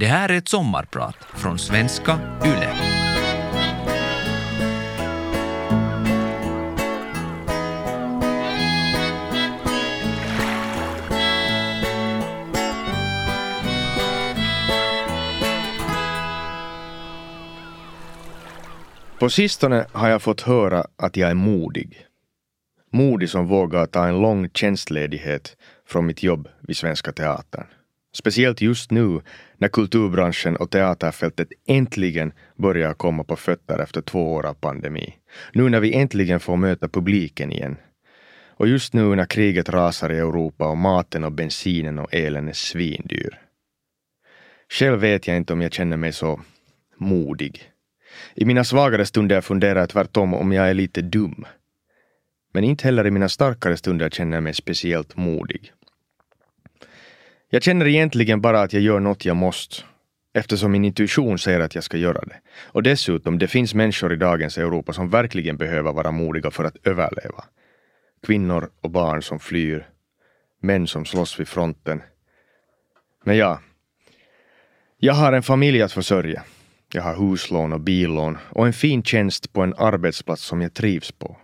Det här är ett sommarprat från svenska YLE. På sistone har jag fått höra att jag är modig. Modig som vågar ta en lång tjänstledighet från mitt jobb vid Svenska Teatern. Speciellt just nu när kulturbranschen och teaterfältet äntligen börjar komma på fötter efter två år av pandemi. Nu när vi äntligen får möta publiken igen. Och just nu när kriget rasar i Europa och maten och bensinen och elen är svindyr. Själv vet jag inte om jag känner mig så modig. I mina svagare stunder funderar jag tvärtom om jag är lite dum. Men inte heller i mina starkare stunder känner jag mig speciellt modig. Jag känner egentligen bara att jag gör något jag måste, eftersom min intuition säger att jag ska göra det. Och dessutom, det finns människor i dagens Europa som verkligen behöver vara modiga för att överleva. Kvinnor och barn som flyr, män som slåss vid fronten. Men ja, jag har en familj att försörja. Jag har huslån och billån och en fin tjänst på en arbetsplats som jag trivs på.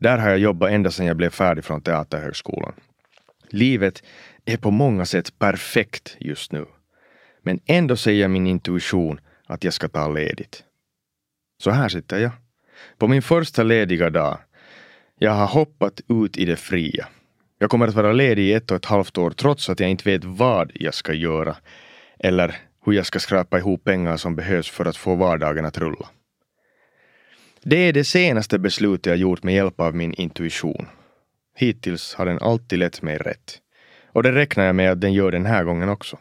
Där har jag jobbat ända sedan jag blev färdig från Teaterhögskolan. Livet är på många sätt perfekt just nu. Men ändå säger min intuition att jag ska ta ledigt. Så här sitter jag. På min första lediga dag. Jag har hoppat ut i det fria. Jag kommer att vara ledig i ett och ett halvt år trots att jag inte vet vad jag ska göra eller hur jag ska skrapa ihop pengar som behövs för att få vardagen att rulla. Det är det senaste beslutet jag gjort med hjälp av min intuition. Hittills har den alltid lett mig rätt. Och det räknar jag med att den gör den här gången också.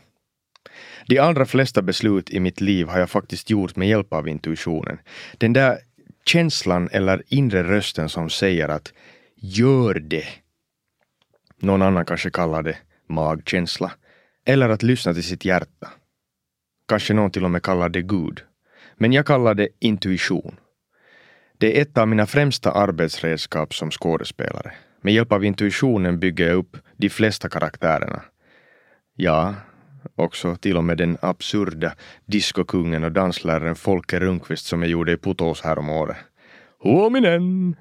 De allra flesta beslut i mitt liv har jag faktiskt gjort med hjälp av intuitionen. Den där känslan eller inre rösten som säger att gör det. Någon annan kanske kallar det magkänsla. Eller att lyssna till sitt hjärta. Kanske någon till och med kallar det Gud. Men jag kallar det intuition. Det är ett av mina främsta arbetsredskap som skådespelare. Med hjälp av intuitionen bygger jag upp de flesta karaktärerna. Ja, också till och med den absurda diskokungen och dansläraren Folke Rundqvist som jag gjorde i Putås häromåret. Huominen!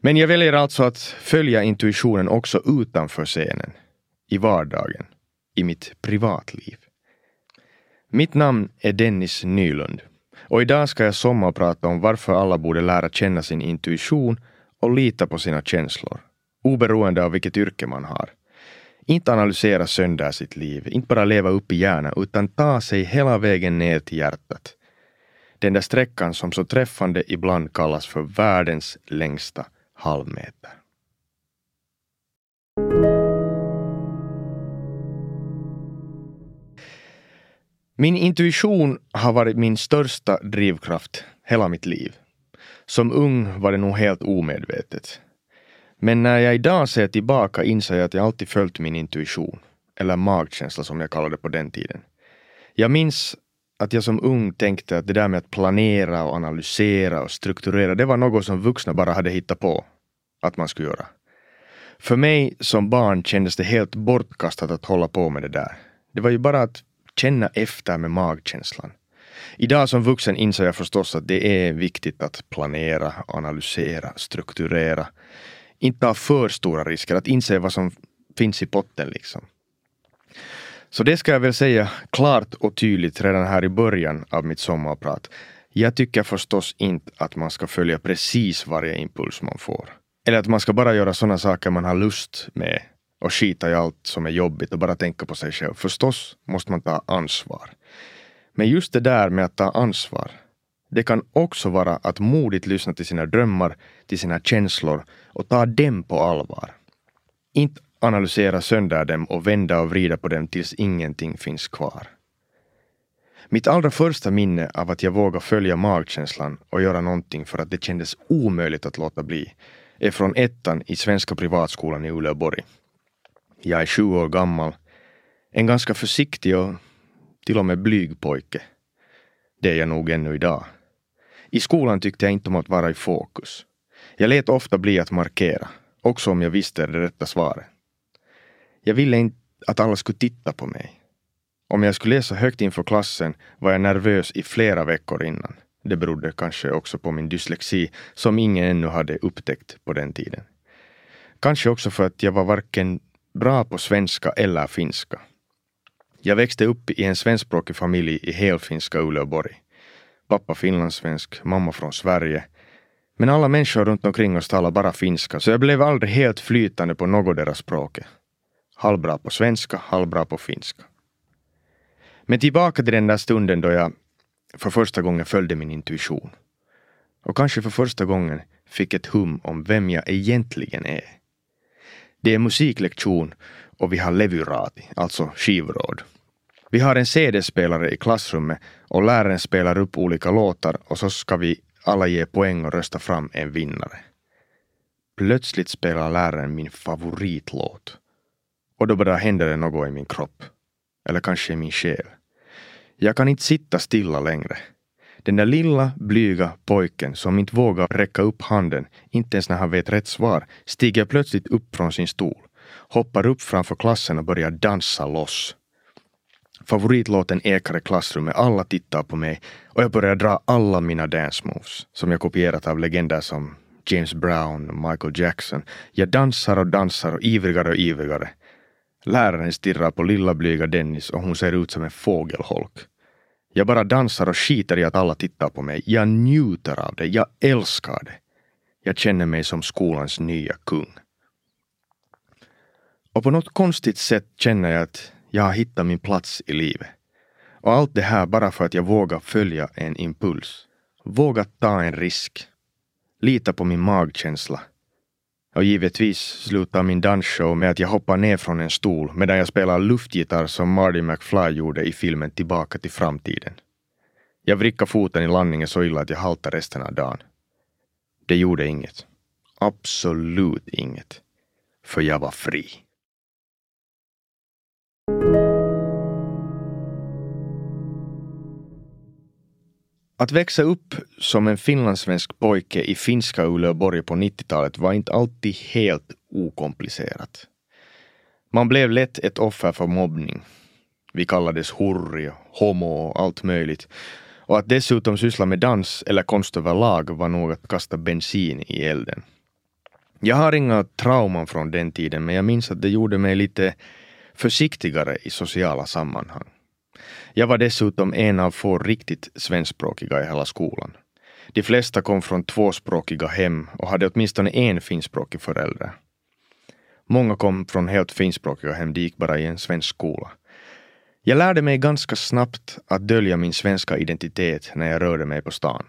Men jag väljer alltså att följa intuitionen också utanför scenen, i vardagen, i mitt privatliv. Mitt namn är Dennis Nylund och idag ska jag sommarprata om varför alla borde lära känna sin intuition och lita på sina känslor, oberoende av vilket yrke man har. Inte analysera sönder sitt liv, inte bara leva upp i hjärnan, utan ta sig hela vägen ner till hjärtat. Den där sträckan som så träffande ibland kallas för världens längsta halvmeter. Min intuition har varit min största drivkraft hela mitt liv. Som ung var det nog helt omedvetet. Men när jag idag ser tillbaka inser jag att jag alltid följt min intuition, eller magkänsla som jag kallade det på den tiden. Jag minns att jag som ung tänkte att det där med att planera och analysera och strukturera, det var något som vuxna bara hade hittat på att man skulle göra. För mig som barn kändes det helt bortkastat att hålla på med det där. Det var ju bara att känna efter med magkänslan. Idag som vuxen inser jag förstås att det är viktigt att planera, analysera, strukturera. Inte ta för stora risker, att inse vad som finns i potten liksom. Så det ska jag väl säga klart och tydligt redan här i början av mitt sommarprat. Jag tycker förstås inte att man ska följa precis varje impuls man får. Eller att man ska bara göra sådana saker man har lust med och skita i allt som är jobbigt och bara tänka på sig själv. Förstås måste man ta ansvar. Men just det där med att ta ansvar, det kan också vara att modigt lyssna till sina drömmar, till sina känslor och ta dem på allvar. Inte analysera sönder dem och vända och vrida på dem tills ingenting finns kvar. Mitt allra första minne av att jag vågade följa magkänslan och göra någonting för att det kändes omöjligt att låta bli är från ettan i Svenska privatskolan i Uleåborg. Jag är sju år gammal, en ganska försiktig och till och med blyg pojke. Det är jag nog ännu idag. I skolan tyckte jag inte om att vara i fokus. Jag lät ofta bli att markera, också om jag visste det rätta svaret. Jag ville inte att alla skulle titta på mig. Om jag skulle läsa högt inför klassen var jag nervös i flera veckor innan. Det berodde kanske också på min dyslexi som ingen ännu hade upptäckt på den tiden. Kanske också för att jag var varken bra på svenska eller finska. Jag växte upp i en svenskspråkig familj i helfinska Uleåborg. Pappa finlandssvensk, mamma från Sverige. Men alla människor runt omkring oss talar bara finska, så jag blev aldrig helt flytande på något deras språket. Halvbra på svenska, halvbra på finska. Men tillbaka till den där stunden då jag för första gången följde min intuition. Och kanske för första gången fick ett hum om vem jag egentligen är. Det är musiklektion och vi har levyrati, alltså skivråd. Vi har en CD-spelare i klassrummet och läraren spelar upp olika låtar och så ska vi alla ge poäng och rösta fram en vinnare. Plötsligt spelar läraren min favoritlåt. Och då bara händer det något i min kropp. Eller kanske i min själ. Jag kan inte sitta stilla längre. Den där lilla blyga pojken som inte vågar räcka upp handen, inte ens när han vet rätt svar, stiger plötsligt upp från sin stol, hoppar upp framför klassen och börjar dansa loss. Favoritlåten ekar i klassrummet, alla tittar på mig och jag börjar dra alla mina dance moves som jag kopierat av legender som James Brown och Michael Jackson. Jag dansar och dansar och ivrigare och ivrigare. Läraren stirrar på lilla blyga Dennis och hon ser ut som en fågelholk. Jag bara dansar och skiter i att alla tittar på mig. Jag njuter av det. Jag älskar det. Jag känner mig som skolans nya kung. Och på något konstigt sätt känner jag att jag har hittat min plats i livet. Och allt det här bara för att jag vågar följa en impuls. Våga ta en risk. Lita på min magkänsla. Och givetvis slutar min dansshow med att jag hoppar ner från en stol medan jag spelar luftgitarr som Marty McFly gjorde i filmen Tillbaka till framtiden. Jag vrickade foten i landningen så illa att jag haltade resten av dagen. Det gjorde inget. Absolut inget. För jag var fri. Att växa upp som en finlandssvensk pojke i finska Uleåborg på 90-talet var inte alltid helt okomplicerat. Man blev lätt ett offer för mobbning. Vi kallades hurri, homo och allt möjligt. Och att dessutom syssla med dans eller konst överlag var nog att kasta bensin i elden. Jag har inga trauman från den tiden, men jag minns att det gjorde mig lite försiktigare i sociala sammanhang. Jag var dessutom en av få riktigt svenskspråkiga i hela skolan. De flesta kom från tvåspråkiga hem och hade åtminstone en finskspråkig förälder. Många kom från helt finskspråkiga hem, de gick bara i en svensk skola. Jag lärde mig ganska snabbt att dölja min svenska identitet när jag rörde mig på stan.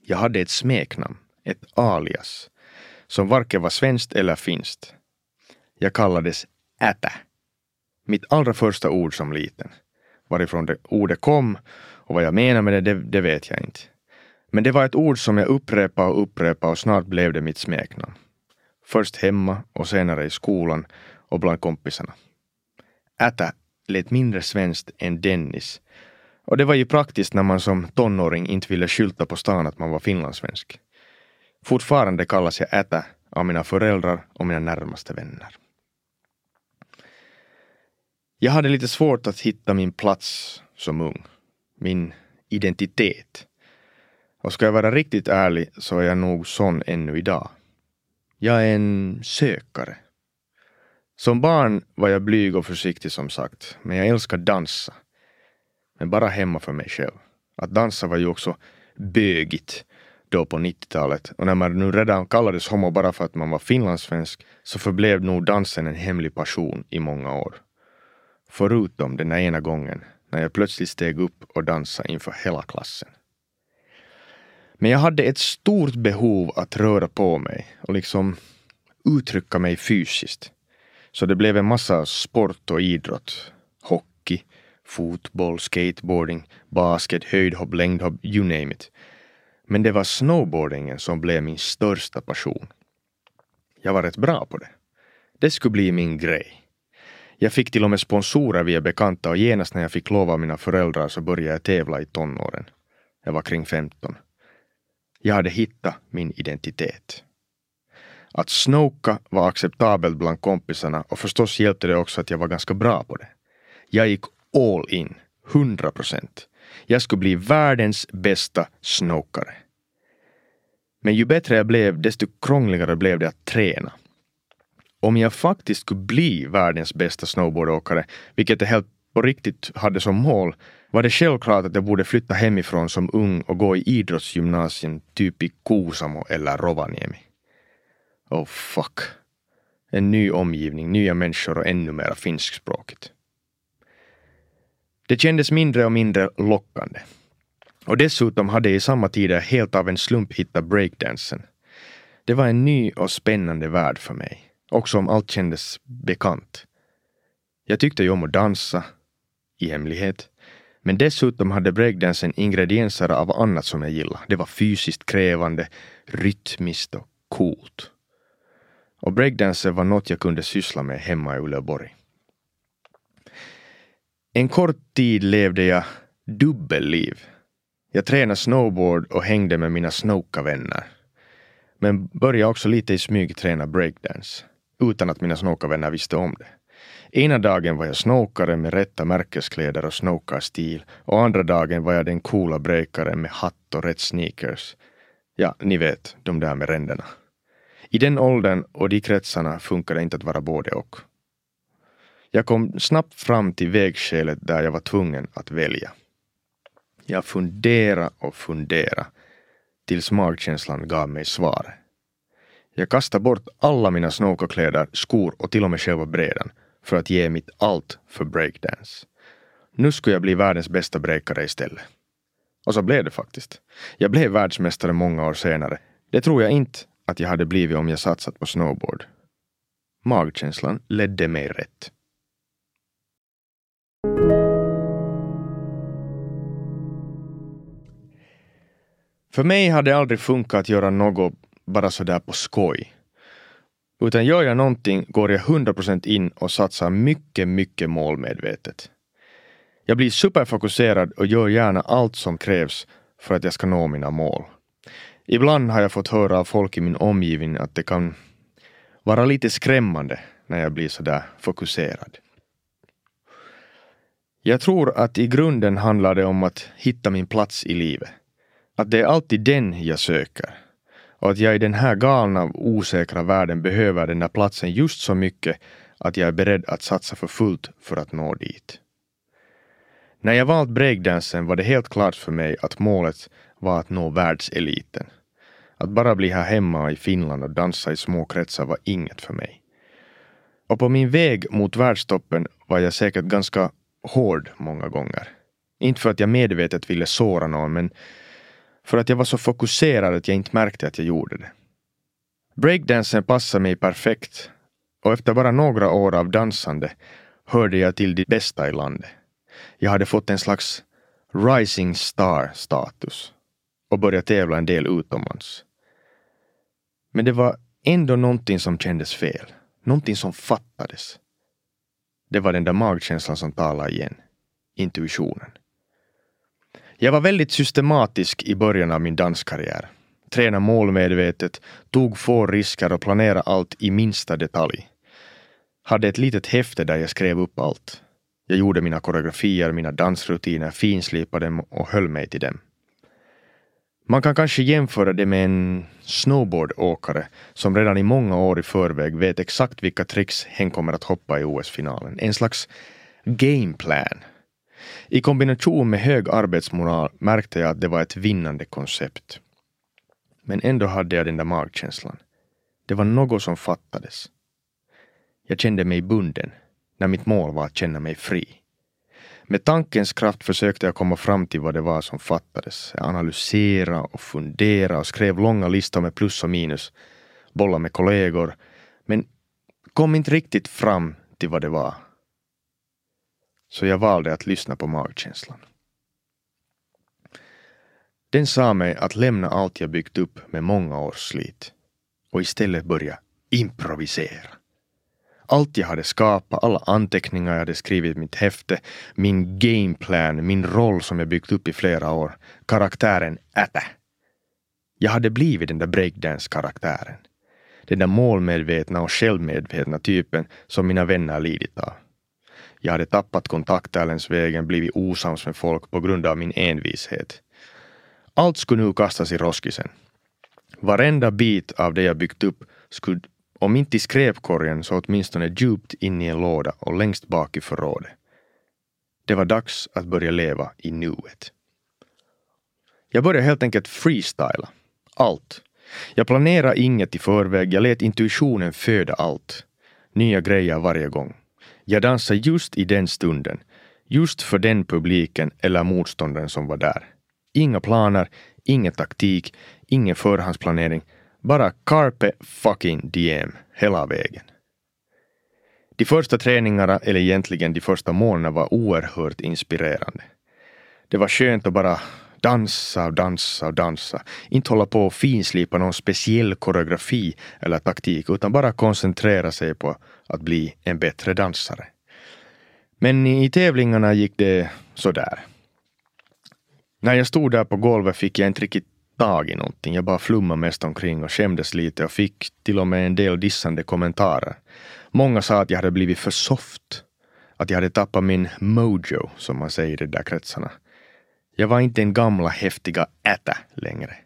Jag hade ett smeknamn, ett alias, som varken var svenskt eller finskt. Jag kallades Ätä. Mitt allra första ord som liten. Varifrån det ordet kom och vad jag menar med det, det, det vet jag inte. Men det var ett ord som jag upprepade och upprepade och snart blev det mitt smeknamn. Först hemma och senare i skolan och bland kompisarna. Äta lät mindre svenskt än Dennis. Och det var ju praktiskt när man som tonåring inte ville skylta på stan att man var finlandssvensk. Fortfarande kallas jag Äta av mina föräldrar och mina närmaste vänner. Jag hade lite svårt att hitta min plats som ung. Min identitet. Och ska jag vara riktigt ärlig så är jag nog sån ännu idag. Jag är en sökare. Som barn var jag blyg och försiktig som sagt, men jag älskar dansa. Men bara hemma för mig själv. Att dansa var ju också bögigt då på 90-talet och när man nu redan kallades homo bara för att man var finlandssvensk så förblev nog dansen en hemlig passion i många år. Förutom den ena gången när jag plötsligt steg upp och dansade inför hela klassen. Men jag hade ett stort behov att röra på mig och liksom uttrycka mig fysiskt. Så det blev en massa sport och idrott. Hockey, fotboll, skateboarding, basket, höjdhopp, längdhopp, you name it. Men det var snowboardingen som blev min största passion. Jag var rätt bra på det. Det skulle bli min grej. Jag fick till och med sponsorer via bekanta och genast när jag fick lov av mina föräldrar så började jag tävla i tonåren. Jag var kring 15. Jag hade hittat min identitet. Att snoka var acceptabelt bland kompisarna och förstås hjälpte det också att jag var ganska bra på det. Jag gick all in, 100 procent. Jag skulle bli världens bästa snokare. Men ju bättre jag blev, desto krångligare blev det att träna. Om jag faktiskt skulle bli världens bästa snowboardåkare, vilket jag helt på riktigt hade som mål, var det självklart att jag borde flytta hemifrån som ung och gå i idrottsgymnasium typ i Kuusamo eller Rovaniemi. Oh fuck. En ny omgivning, nya människor och ännu mera finskspråkigt. Det kändes mindre och mindre lockande. Och dessutom hade jag i samma tid helt av en slump hittat breakdansen. Det var en ny och spännande värld för mig, också om allt kändes bekant. Jag tyckte ju om att dansa, i hemlighet. Men dessutom hade breakdansen ingredienser av annat som jag gillade. Det var fysiskt krävande, rytmiskt och coolt. Och breakdansen var något jag kunde syssla med hemma i Uleåborg. En kort tid levde jag dubbelliv. Jag tränade snowboard och hängde med mina snokavänner. Men började också lite i smyg träna breakdance, utan att mina snokavänner visste om det. Ena dagen var jag snokare med rätta märkeskläder och snokarstil och andra dagen var jag den coola breakaren med hatt och rätt sneakers. Ja, ni vet, de där med ränderna. I den åldern och de kretsarna funkar det inte att vara både och. Jag kom snabbt fram till vägskälet där jag var tvungen att välja. Jag funderade och funderade tills magkänslan gav mig svar. Jag kastade bort alla mina snokakläder, skor och till och med själva brädan för att ge mitt allt för breakdance. Nu skulle jag bli världens bästa breakare istället. Och så blev det faktiskt. Jag blev världsmästare många år senare. Det tror jag inte att jag hade blivit om jag satsat på snowboard. Magkänslan ledde mig rätt. För mig hade det aldrig funkat att göra något bara sådär på skoj. Utan gör jag någonting går jag 100% in och satsar mycket, mycket målmedvetet. Jag blir superfokuserad och gör gärna allt som krävs för att jag ska nå mina mål. Ibland har jag fått höra av folk i min omgivning att det kan vara lite skrämmande när jag blir sådär fokuserad. Jag tror att i grunden handlar det om att hitta min plats i livet. Att det är alltid den jag söker och att jag i den här galna, osäkra världen behöver den där platsen just så mycket att jag är beredd att satsa för fullt för att nå dit. När jag valt breakdansen var det helt klart för mig att målet var att nå världseliten. Att bara bli här hemma i Finland och dansa i små kretsar var inget för mig. Och på min väg mot världstoppen var jag säkert ganska hård många gånger. Inte för att jag medvetet ville såra någon, men för att jag var så fokuserad att jag inte märkte att jag gjorde det. Breakdansen passade mig perfekt och efter bara några år av dansande hörde jag till de bästa i landet. Jag hade fått en slags rising star status och började tävla en del utomlands. Men det var ändå någonting som kändes fel. Någonting som fattades. Det var den där magkänslan som talade igen. Intuitionen. Jag var väldigt systematisk i början av min danskarriär. Tränade målmedvetet, tog få risker och planerade allt i minsta detalj. Hade ett litet häfte där jag skrev upp allt. Jag gjorde mina koreografier, mina dansrutiner, finslipade dem och höll mig till dem. Man kan kanske jämföra det med en snowboardåkare som redan i många år i förväg vet exakt vilka tricks hen kommer att hoppa i OS-finalen. En slags gameplan i kombination med hög arbetsmoral märkte jag att det var ett vinnande koncept. Men ändå hade jag den där magkänslan. Det var något som fattades. Jag kände mig bunden när mitt mål var att känna mig fri. Med tankens kraft försökte jag komma fram till vad det var som fattades. Jag analyserade och funderade och skrev långa listor med plus och minus. Bollade med kollegor. Men kom inte riktigt fram till vad det var. Så jag valde att lyssna på magkänslan. Den sa mig att lämna allt jag byggt upp med många års slit och istället börja improvisera. Allt jag hade skapat, alla anteckningar jag hade skrivit i mitt häfte, min gameplan, min roll som jag byggt upp i flera år, karaktären Ätä. Jag hade blivit den där breakdance-karaktären. Den där målmedvetna och självmedvetna typen som mina vänner lidit av. Jag hade tappat kontakter längs vägen, blivit osams med folk på grund av min envishet. Allt skulle nu kastas i roskisen. Varenda bit av det jag byggt upp skulle, om inte i skräpkorgen, så åtminstone djupt in i en låda och längst bak i förrådet. Det var dags att börja leva i nuet. Jag började helt enkelt freestyla. Allt. Jag planerade inget i förväg, jag lät intuitionen föda allt. Nya grejer varje gång. Jag dansade just i den stunden, just för den publiken eller motståndaren som var där. Inga planer, ingen taktik, ingen förhandsplanering, bara carpe fucking diem hela vägen. De första träningarna, eller egentligen de första månaderna, var oerhört inspirerande. Det var skönt att bara dansa och dansa och dansa. Inte hålla på och finslipa någon speciell koreografi eller taktik, utan bara koncentrera sig på att bli en bättre dansare. Men i tävlingarna gick det sådär. När jag stod där på golvet fick jag inte riktigt tag i någonting. Jag bara flummade mest omkring och skämdes lite och fick till och med en del dissande kommentarer. Många sa att jag hade blivit för soft. Att jag hade tappat min mojo, som man säger i de där kretsarna. Jag var inte den gamla häftiga äta längre.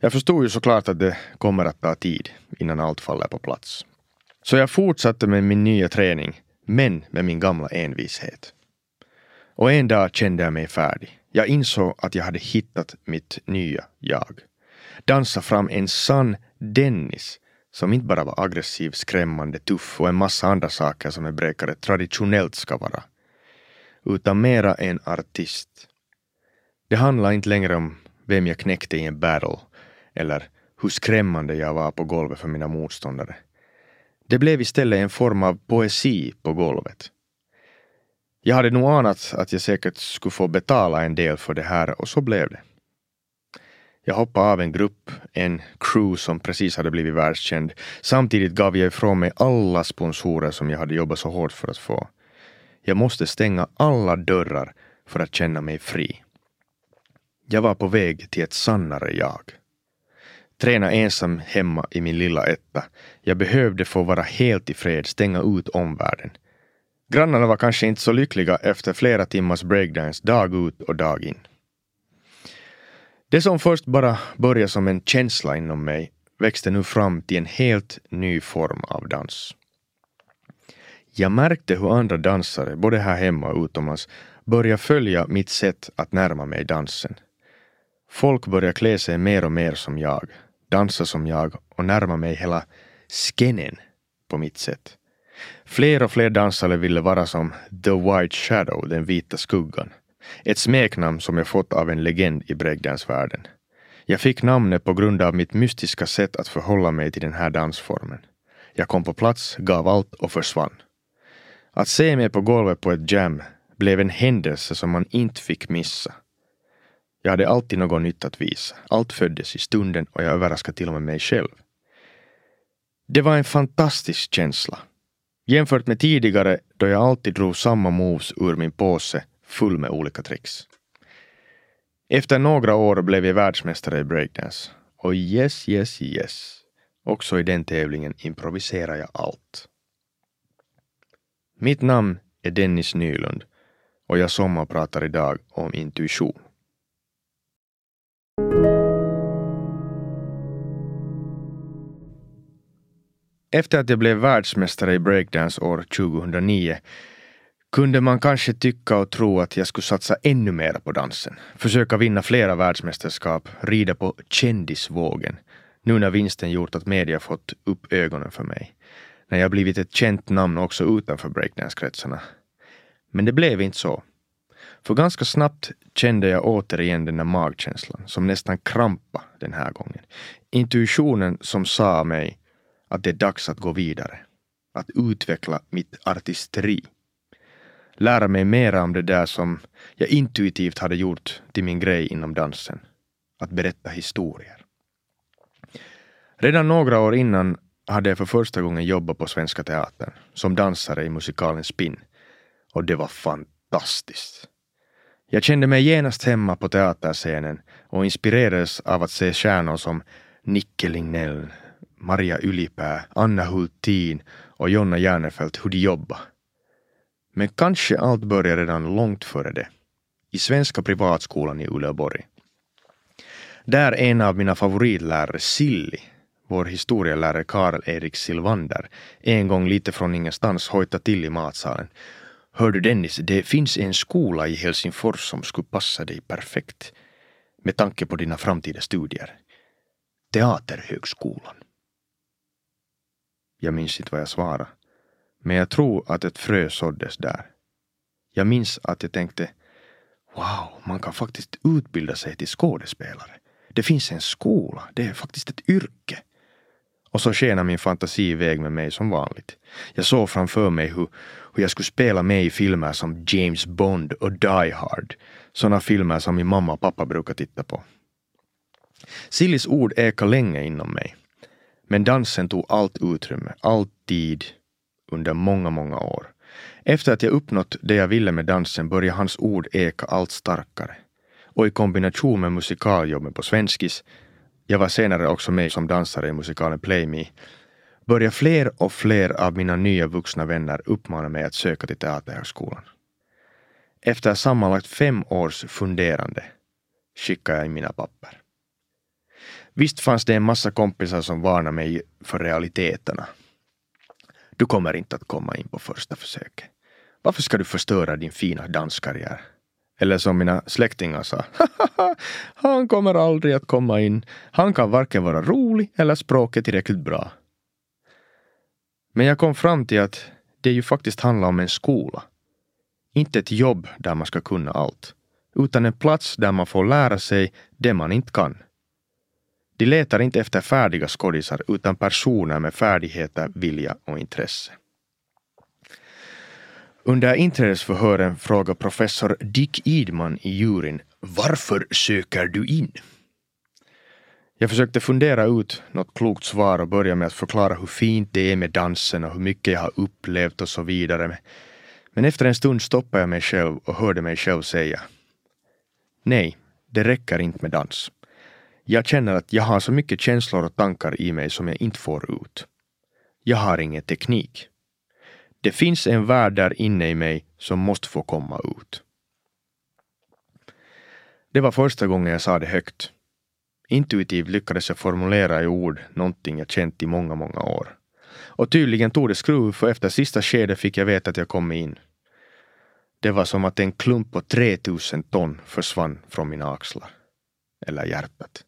Jag förstod ju såklart att det kommer att ta tid innan allt faller på plats. Så jag fortsatte med min nya träning, men med min gamla envishet. Och en dag kände jag mig färdig. Jag insåg att jag hade hittat mitt nya jag. Dansa fram en sann Dennis som inte bara var aggressiv, skrämmande, tuff och en massa andra saker som en bräkare traditionellt ska vara. Utan mera en artist. Det handlar inte längre om vem jag knäckte i en battle eller hur skrämmande jag var på golvet för mina motståndare. Det blev istället en form av poesi på golvet. Jag hade nog anat att jag säkert skulle få betala en del för det här och så blev det. Jag hoppade av en grupp, en crew som precis hade blivit världskänd. Samtidigt gav jag ifrån mig alla sponsorer som jag hade jobbat så hårt för att få. Jag måste stänga alla dörrar för att känna mig fri. Jag var på väg till ett sannare jag. Träna ensam hemma i min lilla etta. Jag behövde få vara helt i fred, stänga ut omvärlden. Grannarna var kanske inte så lyckliga efter flera timmars breakdance dag ut och dag in. Det som först bara började som en känsla inom mig växte nu fram till en helt ny form av dans. Jag märkte hur andra dansare, både här hemma och utomlands, började följa mitt sätt att närma mig dansen. Folk började klä sig mer och mer som jag, dansa som jag och närma mig hela skenen på mitt sätt. Fler och fler dansare ville vara som The White Shadow, den vita skuggan. Ett smeknamn som jag fått av en legend i breakdancevärlden. Jag fick namnet på grund av mitt mystiska sätt att förhålla mig till den här dansformen. Jag kom på plats, gav allt och försvann. Att se mig på golvet på ett jam blev en händelse som man inte fick missa. Jag hade alltid något nytt att visa. Allt föddes i stunden och jag överraskade till och med mig själv. Det var en fantastisk känsla. Jämfört med tidigare då jag alltid drog samma moves ur min påse full med olika tricks. Efter några år blev jag världsmästare i breakdance. Och yes, yes, yes. Också i den tävlingen improviserar jag allt. Mitt namn är Dennis Nylund och jag sommarpratar idag om intuition. Efter att jag blev världsmästare i breakdance år 2009 kunde man kanske tycka och tro att jag skulle satsa ännu mer på dansen. Försöka vinna flera världsmästerskap, rida på kändisvågen. Nu när vinsten gjort att media fått upp ögonen för mig. När jag blivit ett känt namn också utanför breakdance-kretsarna. Men det blev inte så. För ganska snabbt kände jag återigen den där magkänslan som nästan krampa den här gången. Intuitionen som sa mig att det är dags att gå vidare. Att utveckla mitt artisteri. Lära mig mera om det där som jag intuitivt hade gjort till min grej inom dansen. Att berätta historier. Redan några år innan hade jag för första gången jobbat på Svenska Teatern som dansare i musikalen Spin. Och det var fantastiskt. Jag kände mig genast hemma på teaterscenen och inspirerades av att se stjärnor som Nicke Lignell, Maria Ylipää, Anna Hultin och Jonna Järnefelt hur de jobbade. Men kanske allt började redan långt före det. I Svenska privatskolan i Uleåborg. Där en av mina favoritlärare, Silli, vår historielärare Karl-Erik Silvander, en gång lite från ingenstans hojtade till i matsalen. Hör du Dennis, det finns en skola i Helsingfors som skulle passa dig perfekt med tanke på dina framtida studier. Teaterhögskolan. Jag minns inte vad jag svarade. Men jag tror att ett frö såddes där. Jag minns att jag tänkte Wow, man kan faktiskt utbilda sig till skådespelare. Det finns en skola, det är faktiskt ett yrke. Och så skenade min fantasi iväg med mig som vanligt. Jag såg framför mig hur, hur jag skulle spela med i filmer som James Bond och Die Hard. Sådana filmer som min mamma och pappa brukar titta på. Sillys ord ekade länge inom mig. Men dansen tog allt utrymme, all tid under många, många år. Efter att jag uppnått det jag ville med dansen började hans ord eka allt starkare. Och i kombination med musikaljobben på Svenskis, jag var senare också med som dansare i musikalen Play Me, började fler och fler av mina nya vuxna vänner uppmana mig att söka till Teaterhögskolan. Efter sammanlagt fem års funderande skickade jag in mina papper. Visst fanns det en massa kompisar som varnade mig för realiteterna. Du kommer inte att komma in på första försöket. Varför ska du förstöra din fina danskarriär? Eller som mina släktingar sa, han kommer aldrig att komma in. Han kan varken vara rolig eller språket tillräckligt bra. Men jag kom fram till att det ju faktiskt handlar om en skola. Inte ett jobb där man ska kunna allt, utan en plats där man får lära sig det man inte kan. De letar inte efter färdiga skådisar utan personer med färdigheter, vilja och intresse. Under inträdesförhören frågar professor Dick Idman i juryn Varför söker du in? Jag försökte fundera ut något klokt svar och börja med att förklara hur fint det är med dansen och hur mycket jag har upplevt och så vidare. Men efter en stund stoppade jag mig själv och hörde mig själv säga Nej, det räcker inte med dans. Jag känner att jag har så mycket känslor och tankar i mig som jag inte får ut. Jag har ingen teknik. Det finns en värld där inne i mig som måste få komma ut. Det var första gången jag sa det högt. Intuitivt lyckades jag formulera i ord någonting jag känt i många, många år. Och tydligen tog det skruv, för efter sista skedet fick jag veta att jag kommit in. Det var som att en klump på 3000 ton försvann från mina axlar. Eller hjärtat.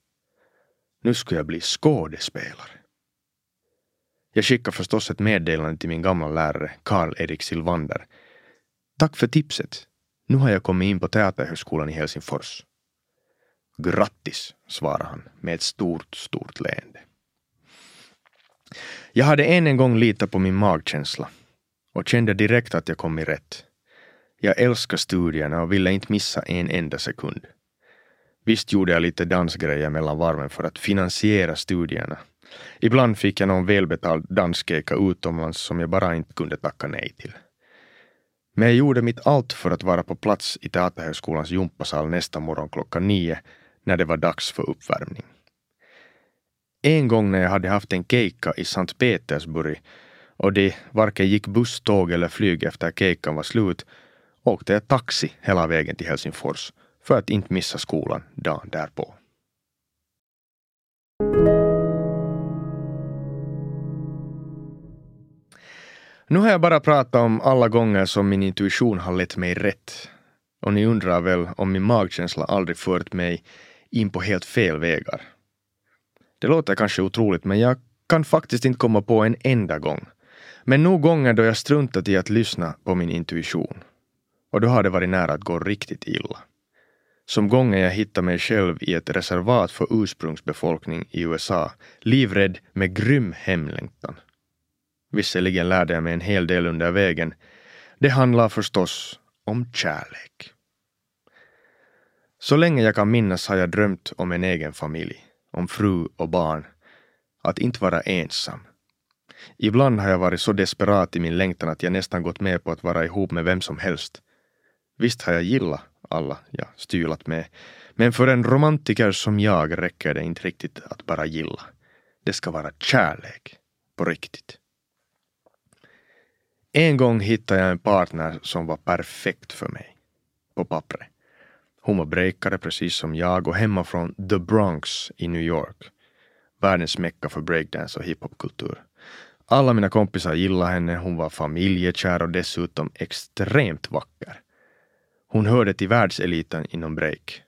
Nu ska jag bli skådespelare. Jag skickade förstås ett meddelande till min gamla lärare Karl-Erik Silvander. Tack för tipset. Nu har jag kommit in på Teaterhögskolan i Helsingfors. Grattis, svarade han med ett stort, stort leende. Jag hade än en gång litat på min magkänsla och kände direkt att jag kommit rätt. Jag älskar studierna och ville inte missa en enda sekund. Visst gjorde jag lite dansgrejer mellan varven för att finansiera studierna. Ibland fick jag någon välbetald danskeka utomlands som jag bara inte kunde tacka nej till. Men jag gjorde mitt allt för att vara på plats i Teaterhögskolans gympasal nästa morgon klockan nio när det var dags för uppvärmning. En gång när jag hade haft en keikka i Sankt Petersburg och det varken gick buss, tåg eller flyg efter keikan var slut åkte jag taxi hela vägen till Helsingfors för att inte missa skolan dagen därpå. Nu har jag bara pratat om alla gånger som min intuition har lett mig rätt. Och ni undrar väl om min magkänsla aldrig fört mig in på helt fel vägar. Det låter kanske otroligt, men jag kan faktiskt inte komma på en enda gång. Men nog gånger då jag struntat i att lyssna på min intuition. Och då har det varit nära att gå riktigt illa. Som gången jag hittade mig själv i ett reservat för ursprungsbefolkning i USA, livrädd med grym hemlängtan. Visserligen lärde jag mig en hel del under vägen. Det handlar förstås om kärlek. Så länge jag kan minnas har jag drömt om en egen familj, om fru och barn, att inte vara ensam. Ibland har jag varit så desperat i min längtan att jag nästan gått med på att vara ihop med vem som helst. Visst har jag gillat alla jag stylat med, men för en romantiker som jag räcker det inte riktigt att bara gilla. Det ska vara kärlek, på riktigt. En gång hittade jag en partner som var perfekt för mig. På pappret. Hon var breakare precis som jag och hemma från The Bronx i New York. Världens mecka för breakdance och hiphopkultur. Alla mina kompisar gillade henne, hon var familjekär och dessutom extremt vacker. Hon hörde till världseliten inom break.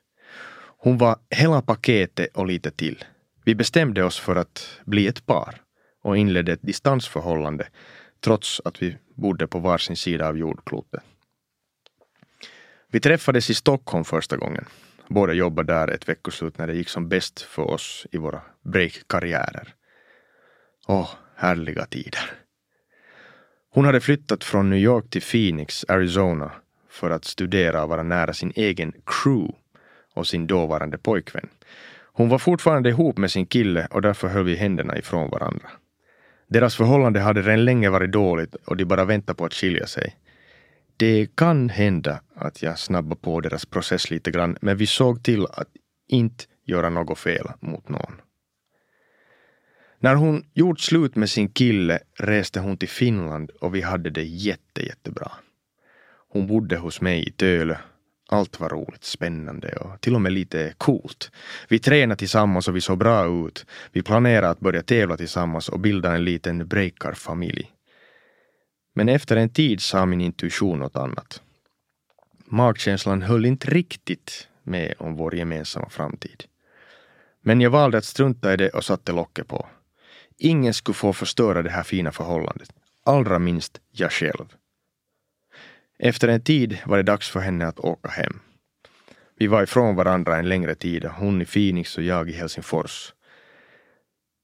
Hon var hela paketet och lite till. Vi bestämde oss för att bli ett par och inledde ett distansförhållande trots att vi bodde på varsin sida av jordklotet. Vi träffades i Stockholm första gången. Båda jobbade där ett veckoslut när det gick som bäst för oss i våra breakkarriärer. Åh, härliga tider. Hon hade flyttat från New York till Phoenix, Arizona för att studera och vara nära sin egen crew och sin dåvarande pojkvän. Hon var fortfarande ihop med sin kille och därför höll vi händerna ifrån varandra. Deras förhållande hade redan länge varit dåligt och de bara väntade på att skilja sig. Det kan hända att jag snabbar på deras process lite grann, men vi såg till att inte göra något fel mot någon. När hon gjort slut med sin kille reste hon till Finland och vi hade det jätte, jättebra. Hon bodde hos mig i Tölö. Allt var roligt, spännande och till och med lite coolt. Vi tränade tillsammans och vi såg bra ut. Vi planerade att börja tävla tillsammans och bilda en liten breakarfamilj. Men efter en tid sa min intuition något annat. Magkänslan höll inte riktigt med om vår gemensamma framtid. Men jag valde att strunta i det och satte locket på. Ingen skulle få förstöra det här fina förhållandet. Allra minst jag själv. Efter en tid var det dags för henne att åka hem. Vi var ifrån varandra en längre tid, hon i Phoenix och jag i Helsingfors.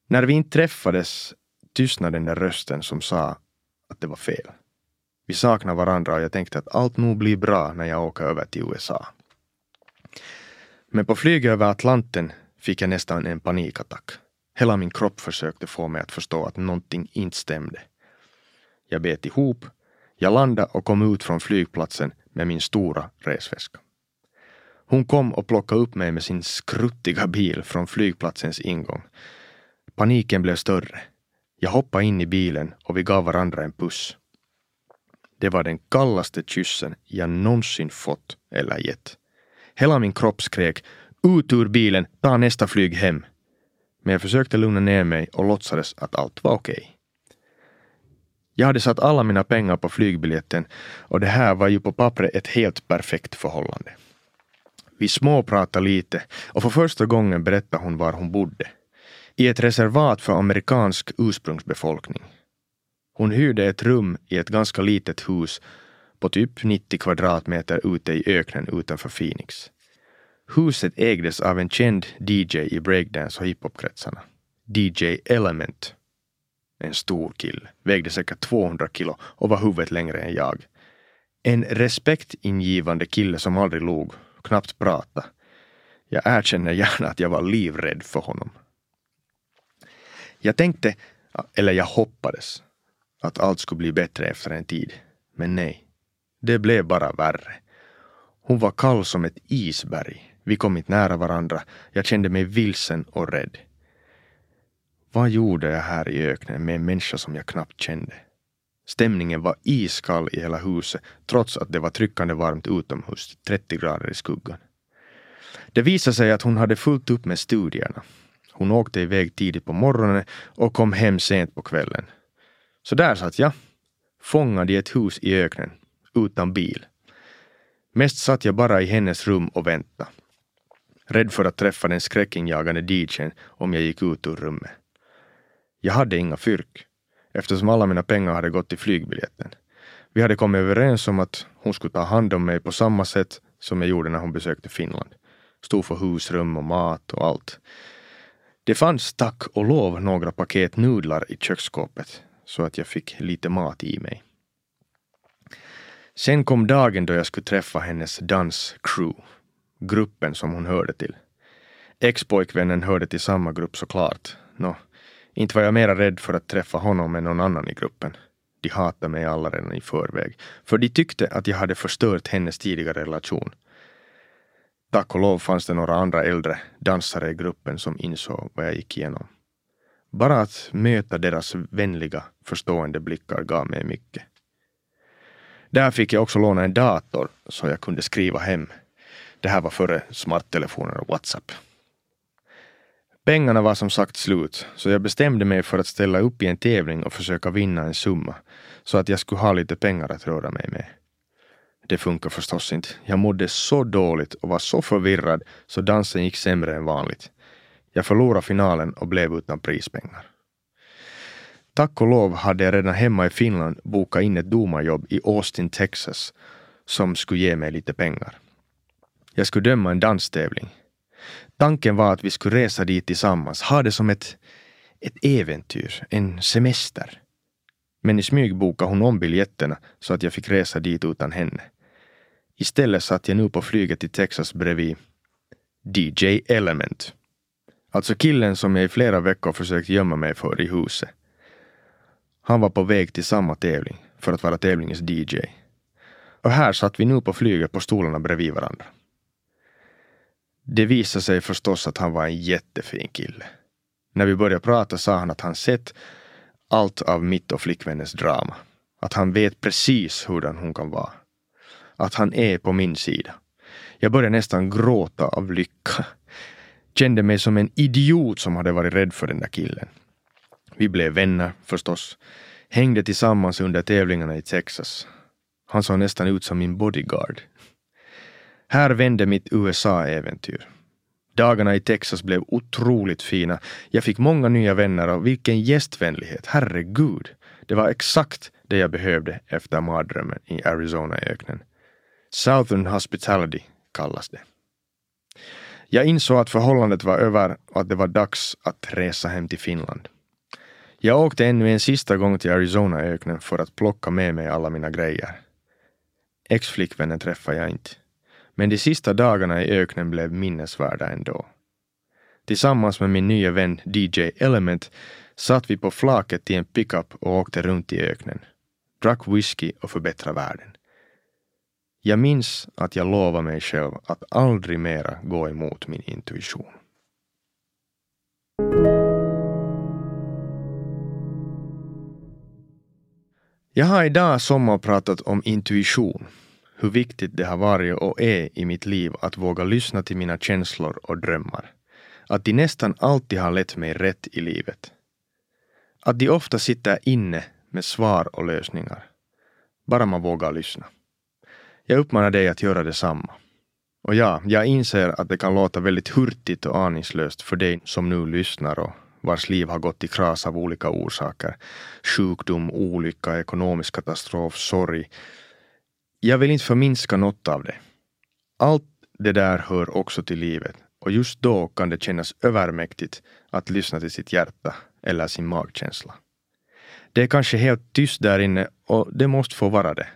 När vi inte träffades tystnade den där rösten som sa att det var fel. Vi saknar varandra och jag tänkte att allt nog blir bra när jag åker över till USA. Men på flyget över Atlanten fick jag nästan en panikattack. Hela min kropp försökte få mig att förstå att någonting inte stämde. Jag bet ihop, jag landade och kom ut från flygplatsen med min stora resväska. Hon kom och plockade upp mig med sin skruttiga bil från flygplatsens ingång. Paniken blev större. Jag hoppade in i bilen och vi gav varandra en puss. Det var den kallaste kyssen jag någonsin fått eller gett. Hela min kropp skrek ut ur bilen, ta nästa flyg hem. Men jag försökte lugna ner mig och låtsades att allt var okej. Jag hade satt alla mina pengar på flygbiljetten och det här var ju på pappret ett helt perfekt förhållande. Vi småpratade lite och för första gången berättade hon var hon bodde i ett reservat för amerikansk ursprungsbefolkning. Hon hyrde ett rum i ett ganska litet hus på typ 90 kvadratmeter ute i öknen utanför Phoenix. Huset ägdes av en känd DJ i breakdance och hiphopkretsarna. DJ Element. En stor kille, vägde säkert 200 kilo och var huvudet längre än jag. En respektingivande kille som aldrig log, knappt pratade. Jag erkänner gärna att jag var livrädd för honom. Jag tänkte, eller jag hoppades, att allt skulle bli bättre efter en tid. Men nej, det blev bara värre. Hon var kall som ett isberg. Vi kom inte nära varandra. Jag kände mig vilsen och rädd. Vad gjorde jag här i öknen med en människa som jag knappt kände? Stämningen var iskall i hela huset trots att det var tryckande varmt utomhus, 30 grader i skuggan. Det visade sig att hon hade fullt upp med studierna. Hon åkte iväg tidigt på morgonen och kom hem sent på kvällen. Så där satt jag, fångad i ett hus i öknen, utan bil. Mest satt jag bara i hennes rum och väntade. Rädd för att träffa den skräckinjagande DJn om jag gick ut ur rummet. Jag hade inga fyrk, eftersom alla mina pengar hade gått till flygbiljetten. Vi hade kommit överens om att hon skulle ta hand om mig på samma sätt som jag gjorde när hon besökte Finland. Stod för husrum och mat och allt. Det fanns tack och lov några paket nudlar i köksskåpet så att jag fick lite mat i mig. Sen kom dagen då jag skulle träffa hennes danscrew, gruppen som hon hörde till. Ex-pojkvännen hörde till samma grupp såklart. Nå, inte var jag mera rädd för att träffa honom än någon annan i gruppen. De hatade mig alla redan i förväg, för de tyckte att jag hade förstört hennes tidigare relation. Tack och lov fanns det några andra äldre dansare i gruppen som insåg vad jag gick igenom. Bara att möta deras vänliga, förstående blickar gav mig mycket. Där fick jag också låna en dator så jag kunde skriva hem. Det här var före smarttelefoner och WhatsApp. Pengarna var som sagt slut, så jag bestämde mig för att ställa upp i en tävling och försöka vinna en summa, så att jag skulle ha lite pengar att röra mig med. Det funkar förstås inte. Jag mådde så dåligt och var så förvirrad så dansen gick sämre än vanligt. Jag förlorade finalen och blev utan prispengar. Tack och lov hade jag redan hemma i Finland bokat in ett domarjobb i Austin, Texas som skulle ge mig lite pengar. Jag skulle döma en danstävling. Tanken var att vi skulle resa dit tillsammans, ha det som ett, ett äventyr, en semester. Men i smyg bokade hon om biljetterna så att jag fick resa dit utan henne. Istället satt jag nu på flyget till Texas bredvid DJ Element. Alltså killen som jag i flera veckor försökt gömma mig för i huset. Han var på väg till samma tävling för att vara tävlingens DJ. Och här satt vi nu på flyget på stolarna bredvid varandra. Det visade sig förstås att han var en jättefin kille. När vi började prata sa han att han sett allt av mitt och flickvännens drama. Att han vet precis hurdan hon kan vara. Att han är på min sida. Jag började nästan gråta av lycka. Kände mig som en idiot som hade varit rädd för den där killen. Vi blev vänner förstås. Hängde tillsammans under tävlingarna i Texas. Han såg nästan ut som min bodyguard. Här vände mitt USA-äventyr. Dagarna i Texas blev otroligt fina. Jag fick många nya vänner och vilken gästvänlighet, herregud. Det var exakt det jag behövde efter mardrömmen i Arizona-öknen. Southern Hospitality kallas det. Jag insåg att förhållandet var över och att det var dags att resa hem till Finland. Jag åkte ännu en sista gång till Arizona-öknen för att plocka med mig alla mina grejer. Ex-flickvännen träffade jag inte. Men de sista dagarna i öknen blev minnesvärda ändå. Tillsammans med min nya vän DJ Element satt vi på flaket till en pickup och åkte runt i öknen. Drack whisky och förbättrade världen. Jag minns att jag lovade mig själv att aldrig mera gå emot min intuition. Jag har idag sommarpratat om intuition hur viktigt det har varit och är i mitt liv att våga lyssna till mina känslor och drömmar. Att de nästan alltid har lett mig rätt i livet. Att de ofta sitter inne med svar och lösningar. Bara man vågar lyssna. Jag uppmanar dig att göra detsamma. Och ja, jag inser att det kan låta väldigt hurtigt och aningslöst för dig som nu lyssnar och vars liv har gått i kras av olika orsaker. Sjukdom, olycka, ekonomisk katastrof, sorg, jag vill inte förminska något av det. Allt det där hör också till livet och just då kan det kännas övermäktigt att lyssna till sitt hjärta eller sin magkänsla. Det är kanske helt tyst där inne och det måste få vara det.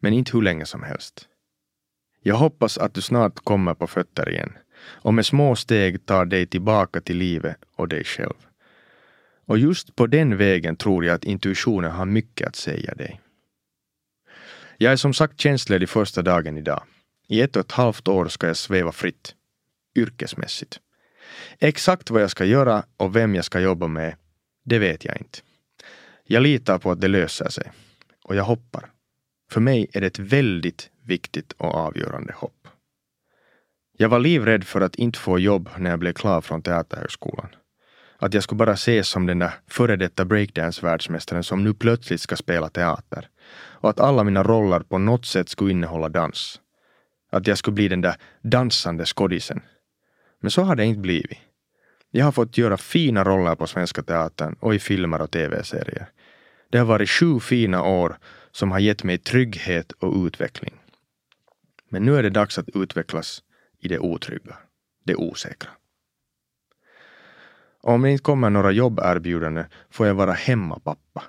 Men inte hur länge som helst. Jag hoppas att du snart kommer på fötter igen och med små steg tar dig tillbaka till livet och dig själv. Och just på den vägen tror jag att intuitionen har mycket att säga dig. Jag är som sagt tjänstledig första dagen idag. I ett och ett halvt år ska jag sväva fritt. Yrkesmässigt. Exakt vad jag ska göra och vem jag ska jobba med, det vet jag inte. Jag litar på att det löser sig. Och jag hoppar. För mig är det ett väldigt viktigt och avgörande hopp. Jag var livrädd för att inte få jobb när jag blev klar från Teaterhögskolan. Att jag skulle bara ses som den där före detta breakdance-världsmästaren som nu plötsligt ska spela teater och att alla mina roller på något sätt skulle innehålla dans. Att jag skulle bli den där dansande skådisen. Men så har det inte blivit. Jag har fått göra fina roller på Svenska Teatern och i filmer och tv-serier. Det har varit sju fina år som har gett mig trygghet och utveckling. Men nu är det dags att utvecklas i det otrygga, det osäkra. Om det inte kommer några jobberbjudanden får jag vara hemmapappa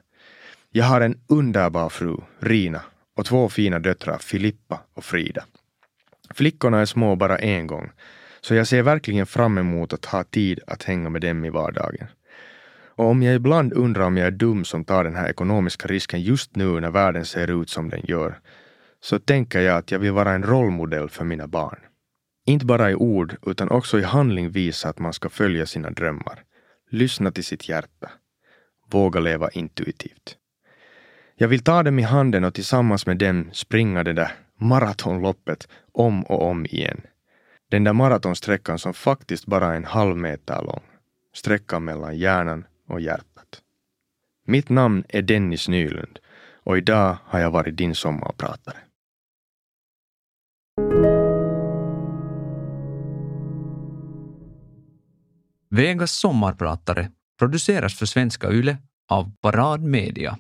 jag har en underbar fru, Rina, och två fina döttrar, Filippa och Frida. Flickorna är små bara en gång, så jag ser verkligen fram emot att ha tid att hänga med dem i vardagen. Och om jag ibland undrar om jag är dum som tar den här ekonomiska risken just nu när världen ser ut som den gör, så tänker jag att jag vill vara en rollmodell för mina barn. Inte bara i ord, utan också i handling visa att man ska följa sina drömmar. Lyssna till sitt hjärta. Våga leva intuitivt. Jag vill ta dem i handen och tillsammans med dem springa det där maratonloppet om och om igen. Den där maratonsträckan som faktiskt bara är en halv meter lång. Sträckan mellan hjärnan och hjärtat. Mitt namn är Dennis Nylund och idag har jag varit din sommarpratare. Vegas sommarpratare produceras för Svenska Yle av Parad Media.